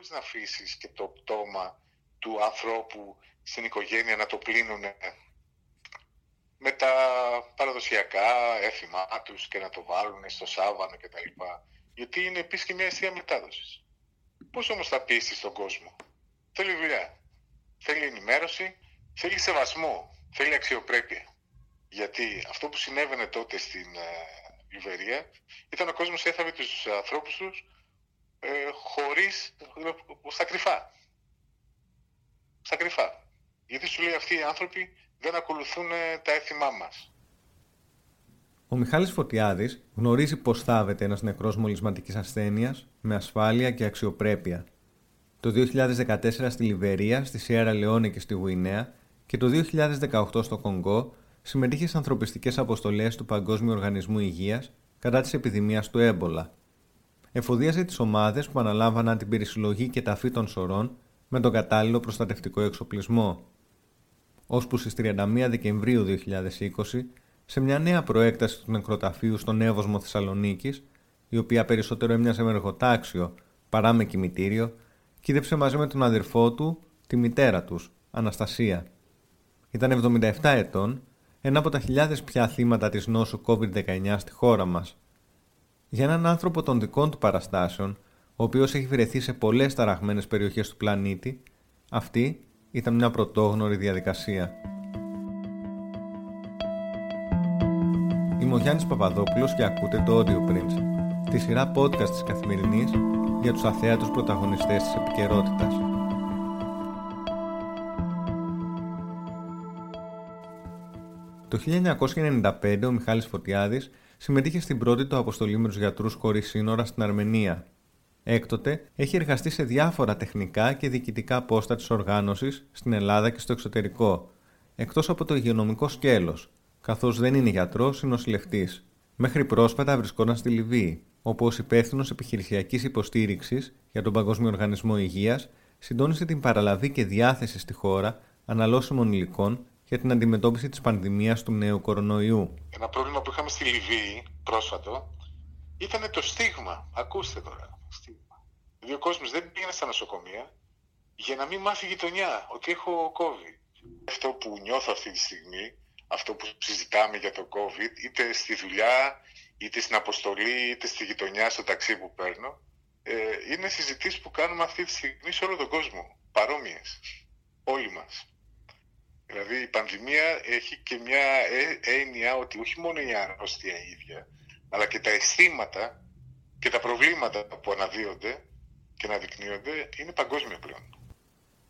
μπορείς να αφήσεις και το πτώμα του ανθρώπου στην οικογένεια να το πλύνουν με τα παραδοσιακά έθιμά τους και να το βάλουν στο σάβανο κτλ. Γιατί είναι επίσης και μια αιστεία μετάδοσης. Πώς όμως θα πείσει στον κόσμο; Θέλει δουλειά. Θέλει ενημέρωση. Θέλει σεβασμό. Θέλει αξιοπρέπεια. Γιατί αυτό που συνέβαινε τότε στην ε, Λιβερία ήταν ο κόσμος έθαβε τους ανθρώπους τους ε, χωρίς, ε, στα κρυφά. Στα κρυφά. Γιατί σου λέει αυτοί οι άνθρωποι δεν ακολουθούν τα έθιμά μας. Ο Μιχάλης Φωτιάδης γνωρίζει πως θάβεται ένας νεκρός μολυσματικής ασθένειας με ασφάλεια και αξιοπρέπεια. Το 2014 στη Λιβερία, στη Σιέρα Λεόνε και στη Γουινέα και το 2018 στο Κονγκό συμμετείχε σε ανθρωπιστικές αποστολές του Παγκόσμιου Οργανισμού Υγείας κατά της επιδημίας του έμπολα. Εφοδίασε τις ομάδες που αναλάμβαναν την περισυλλογή και ταφή των σωρών με τον κατάλληλο προστατευτικό εξοπλισμό. Ώσπου στις 31 Δεκεμβρίου 2020, σε μια νέα προέκταση του νεκροταφείου στον Εύωσμο Θεσσαλονίκης, η οποία περισσότερο έμοιαζε με εργοτάξιο παρά με κημητήριο, κοίτεψε μαζί με τον αδερφό του τη μητέρα τους, Αναστασία. Ήταν 77 ετών ένα από τα χιλιάδες πια θύματα της νόσου COVID-19 στη χώρα μας. Για έναν άνθρωπο των δικών του παραστάσεων, ο οποίος έχει βρεθεί σε πολλές ταραγμένες περιοχές του πλανήτη, αυτή ήταν μια πρωτόγνωρη διαδικασία. Είμαι ο Γιάννης Παπαδόπουλος και ακούτε το Audio Prince, τη σειρά podcast της Καθημερινής για τους αθέατους πρωταγωνιστές της επικαιρότητας. Το 1995 ο Μιχάλης Φωτιάδης συμμετείχε στην πρώτη του αποστολή με τους γιατρούς χωρίς σύνορα στην Αρμενία. Έκτοτε έχει εργαστεί σε διάφορα τεχνικά και διοικητικά πόστα της οργάνωσης στην Ελλάδα και στο εξωτερικό, εκτός από το υγειονομικό σκέλος, καθώς δεν είναι γιατρός ή νοσηλευτής. Μέχρι πρόσφατα βρισκόταν στη Λιβύη, όπου ως υπεύθυνος επιχειρησιακής υποστήριξης για τον Παγκόσμιο Οργανισμό Υγείας συντόνισε την παραλαβή και διάθεση στη χώρα αναλώσιμων υλικών για την αντιμετώπιση της πανδημίας του νέου κορονοϊού. Ένα πρόβλημα που είχαμε στη Λιβύη πρόσφατο ήταν το στίγμα. Ακούστε τώρα. Στίγμα. Δηλαδή ο κόσμο δεν πήγαινε στα νοσοκομεία για να μην μάθει γειτονιά ότι έχω COVID. Αυτό που νιώθω αυτή τη στιγμή, αυτό που συζητάμε για το COVID, είτε στη δουλειά, είτε στην αποστολή, είτε στη γειτονιά, στο ταξί που παίρνω, ε, είναι συζητήσεις που κάνουμε αυτή τη στιγμή σε όλο τον κόσμο. Παρόμοιες. Όλοι μας. Δηλαδή η πανδημία έχει και μια έννοια ότι όχι μόνο η αρρώστια ίδια, αλλά και τα αισθήματα και τα προβλήματα που αναδύονται και αναδεικνύονται είναι παγκόσμια πλέον.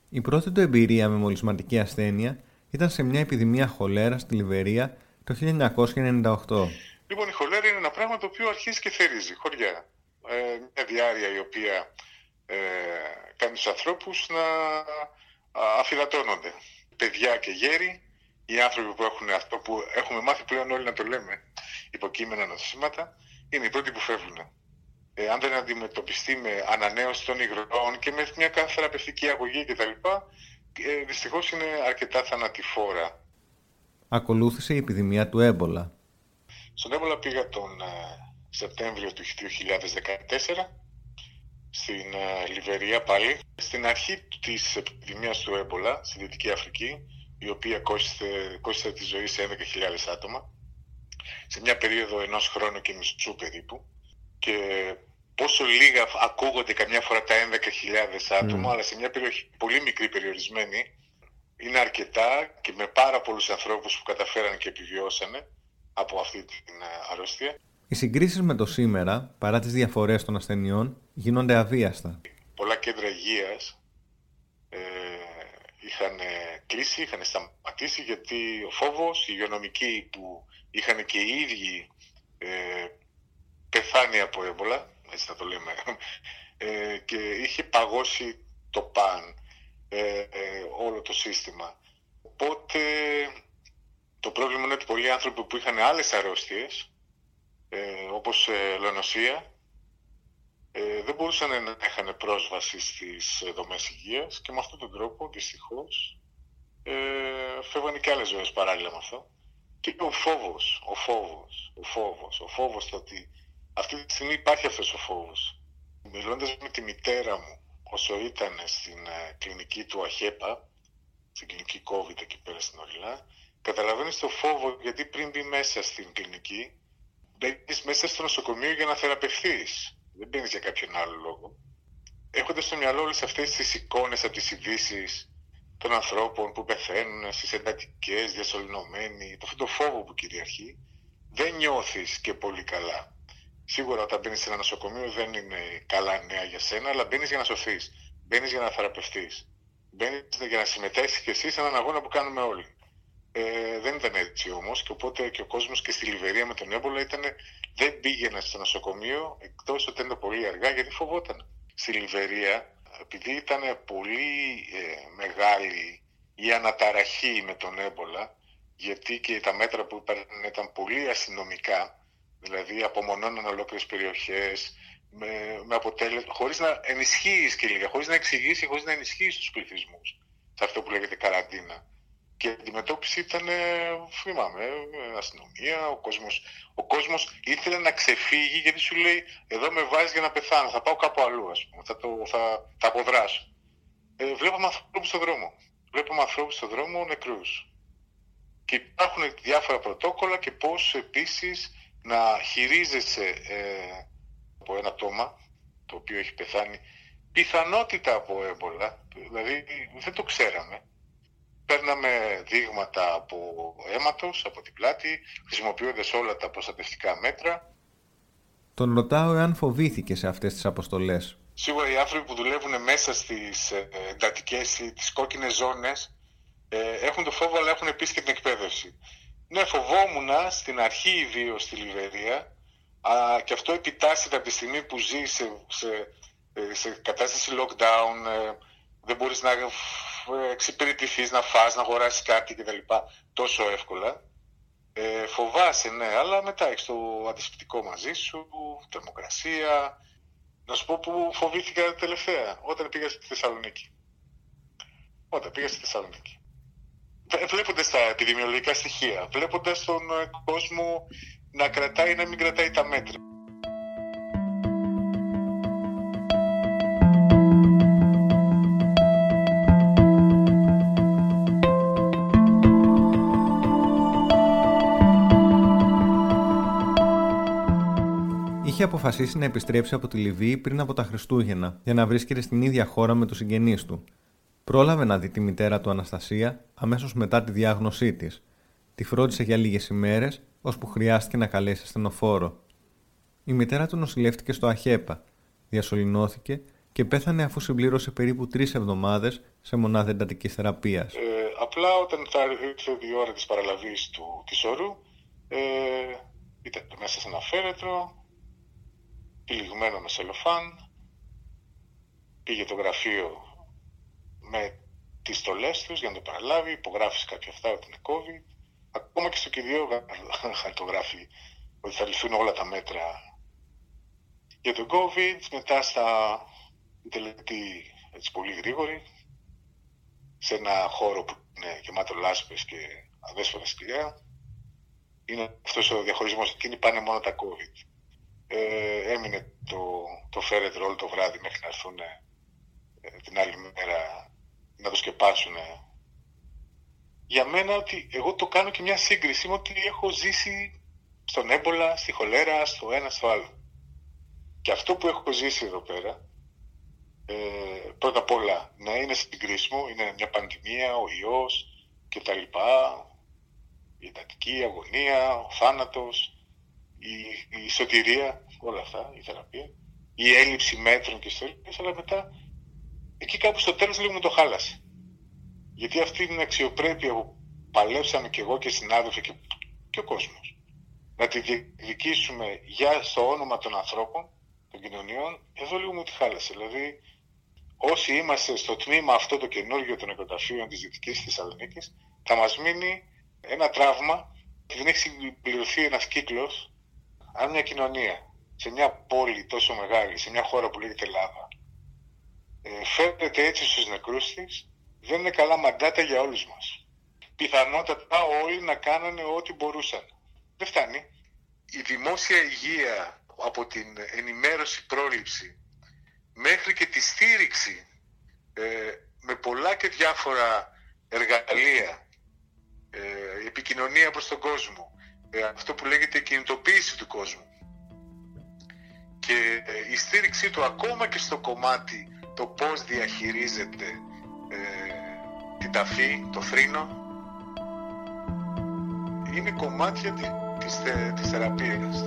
Η πρώτη του εμπειρία με μολυσματική ασθένεια ήταν σε μια επιδημία χολέρα στη Λιβερία το 1998. Λοιπόν, η χολέρα είναι ένα πράγμα το οποίο αρχίζει και θερίζει χωριά. Ε, μια διάρκεια η οποία ε, κάνει τους ανθρώπους να αφιδατώνονται παιδιά και γέροι, οι άνθρωποι που έχουν αυτό που έχουμε μάθει πλέον όλοι να το λέμε, υποκείμενα νοσήματα, είναι οι πρώτοι που φεύγουν. Ε, αν δεν αντιμετωπιστεί με ανανέωση των υγρών και με μια κάθε θεραπευτική αγωγή κτλ., ε, δυστυχώς είναι αρκετά θανατηφόρα. Ακολούθησε η επιδημία του έμπολα. Στον έμπολα πήγα τον ε, Σεπτέμβριο του 2014 στην uh, Λιβερία πάλι. Στην αρχή της επιδημίας του έμπολα στη Δυτική Αφρική, η οποία κόστησε, τη ζωή σε 11.000 άτομα, σε μια περίοδο ενός χρόνου και μισού περίπου. Και πόσο λίγα ακούγονται καμιά φορά τα 11.000 άτομα, αλλά σε μια περιοχή πολύ μικρή περιορισμένη, είναι αρκετά και με πάρα πολλούς ανθρώπους που καταφέραν και επιβιώσανε από αυτή την ε, αρρώστια. Οι συγκρίσεις με το σήμερα, παρά τις διαφορές των ασθενειών, γίνονται αβίαστα. Πολλά κέντρα υγείας ε, είχαν κλείσει, είχαν σταματήσει γιατί ο φόβος, οι υγειονομικοί που είχαν και οι ίδιοι ε, πεθάνει από έμπολα, έτσι θα το λέμε, ε, και είχε παγώσει το παν ε, ε, όλο το σύστημα. Οπότε το πρόβλημα είναι ότι πολλοί άνθρωποι που είχαν άλλες αρρώστιες ε, όπως ε, λονοσία ε, δεν μπορούσαν να είχαν πρόσβαση στις δομές υγείας και με αυτόν τον τρόπο δυστυχώς ε, φεύγανε και άλλες ζωές παράλληλα με αυτό. Και ο φόβος, ο φόβος, ο φόβος, ο φόβος το ότι αυτή τη στιγμή υπάρχει αυτός ο φόβος. Μιλώντας με τη μητέρα μου, όσο ήταν στην ε, κλινική του ΑΧΕΠΑ, στην κλινική COVID εκεί πέρα στην Ορειλά, καταλαβαίνεις το φόβο γιατί πριν μπει μέσα στην κλινική, μπαίνεις μέσα στο νοσοκομείο για να θεραπευθείς. Δεν μπαίνει για κάποιον άλλο λόγο. Έχοντας στο μυαλό όλες αυτές τις εικόνες από τις ειδήσει των ανθρώπων που πεθαίνουν στις εντατικές, διασωληνωμένοι, το αυτό το φόβο που κυριαρχεί, δεν νιώθεις και πολύ καλά. Σίγουρα όταν μπαίνεις σε ένα νοσοκομείο δεν είναι καλά νέα για σένα, αλλά μπαίνεις για να σωθείς. Μπαίνεις για να θεραπευτείς. Μπαίνεις για να συμμετέχεις και εσύ σε έναν αγώνα που κάνουμε όλοι. Ε, δεν ήταν έτσι όμως και οπότε και ο κόσμος και στη Λιβερία με τον έμπολα ήταν, δεν πήγαινε στο νοσοκομείο εκτός ότι ήταν πολύ αργά γιατί φοβόταν. Στη Λιβερία επειδή ήταν πολύ ε, μεγάλη η αναταραχή με τον έμπολα, γιατί και τα μέτρα που ήταν, ήταν πολύ αστυνομικά, δηλαδή απομονώναν ολόκληρες περιοχές, με, με αποτέλεσμα, χωρίς να ενισχύεις και λίγα, χωρίς να εξηγήσει, χωρίς να ενισχύεις τους πληθυσμούς, σε αυτό που λέγεται καραντίνα. Και η αντιμετώπιση ήταν, θυμάμαι, αστυνομία, ο κόσμος, ο κόσμος ήθελε να ξεφύγει γιατί σου λέει εδώ με βάζεις για να πεθάνω, θα πάω κάπου αλλού ας πούμε, θα, το, θα, θα αποδράσω. Ε, βλέπαμε ανθρώπους στον δρόμο. Βλέπαμε ανθρώπους στον δρόμο νεκρούς. Και υπάρχουν διάφορα πρωτόκολλα και πώς επίσης να χειρίζεσαι ε, από ένα πτώμα το οποίο έχει πεθάνει πιθανότητα από έμπολα, δηλαδή δεν το ξέραμε παίρναμε δείγματα από αίματος, από την πλάτη, χρησιμοποιώντας όλα τα προστατευτικά μέτρα. Τον ρωτάω εάν φοβήθηκε σε αυτές τις αποστολές. Σίγουρα οι άνθρωποι που δουλεύουν μέσα στις ε, εντατικές, τις κόκκινες ζώνες, ε, έχουν το φόβο αλλά έχουν επίσης και την εκπαίδευση. Ναι, φοβόμουν στην αρχή ιδίως στη Λιβερία και αυτό επιτάσσεται από τη στιγμή που ζει σε, σε, ε, σε κατάσταση lockdown, δεν μπορείς να εξυπηρετηθείς, να φας, να αγοράσεις κάτι κτλ. τόσο εύκολα. Ε, φοβάσαι, ναι, αλλά μετά έχεις το αντισηπτικό μαζί σου, θερμοκρασία. Να σου πω που φοβήθηκα τελευταία, όταν πήγα στη Θεσσαλονίκη. Όταν πήγα στη Θεσσαλονίκη. Βλέποντας τα επιδημιολογικά στοιχεία, βλέποντας τον κόσμο να κρατάει ή να μην κρατάει τα μέτρα. Αποφασίσει να επιστρέψει από τη Λιβύη πριν από τα Χριστούγεννα για να βρίσκεται στην ίδια χώρα με τους συγγενείς του. Πρόλαβε να δει τη μητέρα του Αναστασία αμέσως μετά τη διάγνωσή της. Τη φρόντισε για λίγες ημέρες, ώσπου χρειάστηκε να καλέσει ασθενοφόρο. Η μητέρα του νοσηλεύτηκε στο Αχέπα, διασωληνώθηκε και πέθανε αφού συμπλήρωσε περίπου τρεις εβδομάδες σε μονάδα εντατική θεραπείας. Ε, απλά όταν θα ήρθε η ώρα της παραλαβής του της όρου, ε, ήταν μέσα σε ένα φέρετρο, τυλιγμένο με σελοφάν, πήγε το γραφείο με τις στολές τους για να το παραλάβει, υπογράφει κάποια αυτά ότι είναι COVID. Ακόμα και στο κηδείο χαρτογράφει ότι θα λυθούν όλα τα μέτρα για τον COVID. Μετά στα τελετή έτσι πολύ γρήγορη, σε ένα χώρο που είναι γεμάτο λάσπες και αδέσποτα σκυλιά. Είναι αυτός ο διαχωρισμός. Εκείνοι πάνε μόνο τα COVID ε, έμεινε το, το φέρετρο όλο το βράδυ μέχρι να έρθουν ε, την άλλη μέρα να το σκεπάσουν. Για μένα ότι εγώ το κάνω και μια σύγκριση με ότι έχω ζήσει στον έμπολα, στη χολέρα, στο ένα, στο άλλο. Και αυτό που έχω ζήσει εδώ πέρα, ε, πρώτα απ' όλα, να είναι συγκρίσιμο, είναι μια πανδημία, ο ιός και τα λοιπά, η εντατική αγωνία, ο θάνατος, η, η σωτηρία, όλα αυτά, η θεραπεία, η έλλειψη μέτρων και ιστορίες, αλλά μετά εκεί κάπου στο τέλος λίγο μου το χάλασε. Γιατί αυτή την αξιοπρέπεια που παλέψαμε κι εγώ και οι συνάδελφοι και, και ο κόσμος, να τη διεκδικήσουμε για στο όνομα των ανθρώπων, των κοινωνιών, εδώ λίγο μου τη χάλασε. Δηλαδή, όσοι είμαστε στο τμήμα αυτό το καινούργιο των εκοταφείων της Δυτικής Θεσσαλονίκης, θα μας μείνει ένα τραύμα και δεν έχει συμπληρωθεί ένας κύκλος αν μια κοινωνία σε μια πόλη τόσο μεγάλη, σε μια χώρα που λέγεται Ελλάδα, ε, φέρνεται έτσι στους νεκρούς της, δεν είναι καλά μαντάτα για όλους μας. Πιθανότατα όλοι να κάνανε ό,τι μπορούσαν. Δεν φτάνει. Η δημόσια υγεία από την ενημέρωση πρόληψη μέχρι και τη στήριξη ε, με πολλά και διάφορα εργαλεία, ε, επικοινωνία προς τον κόσμο, ε, αυτό που λέγεται η κινητοποίηση του κόσμου και η στήριξή του ακόμα και στο κομμάτι το πώς διαχειρίζεται την ταφή, το θρήνο είναι κομμάτια της, της θεραπείας.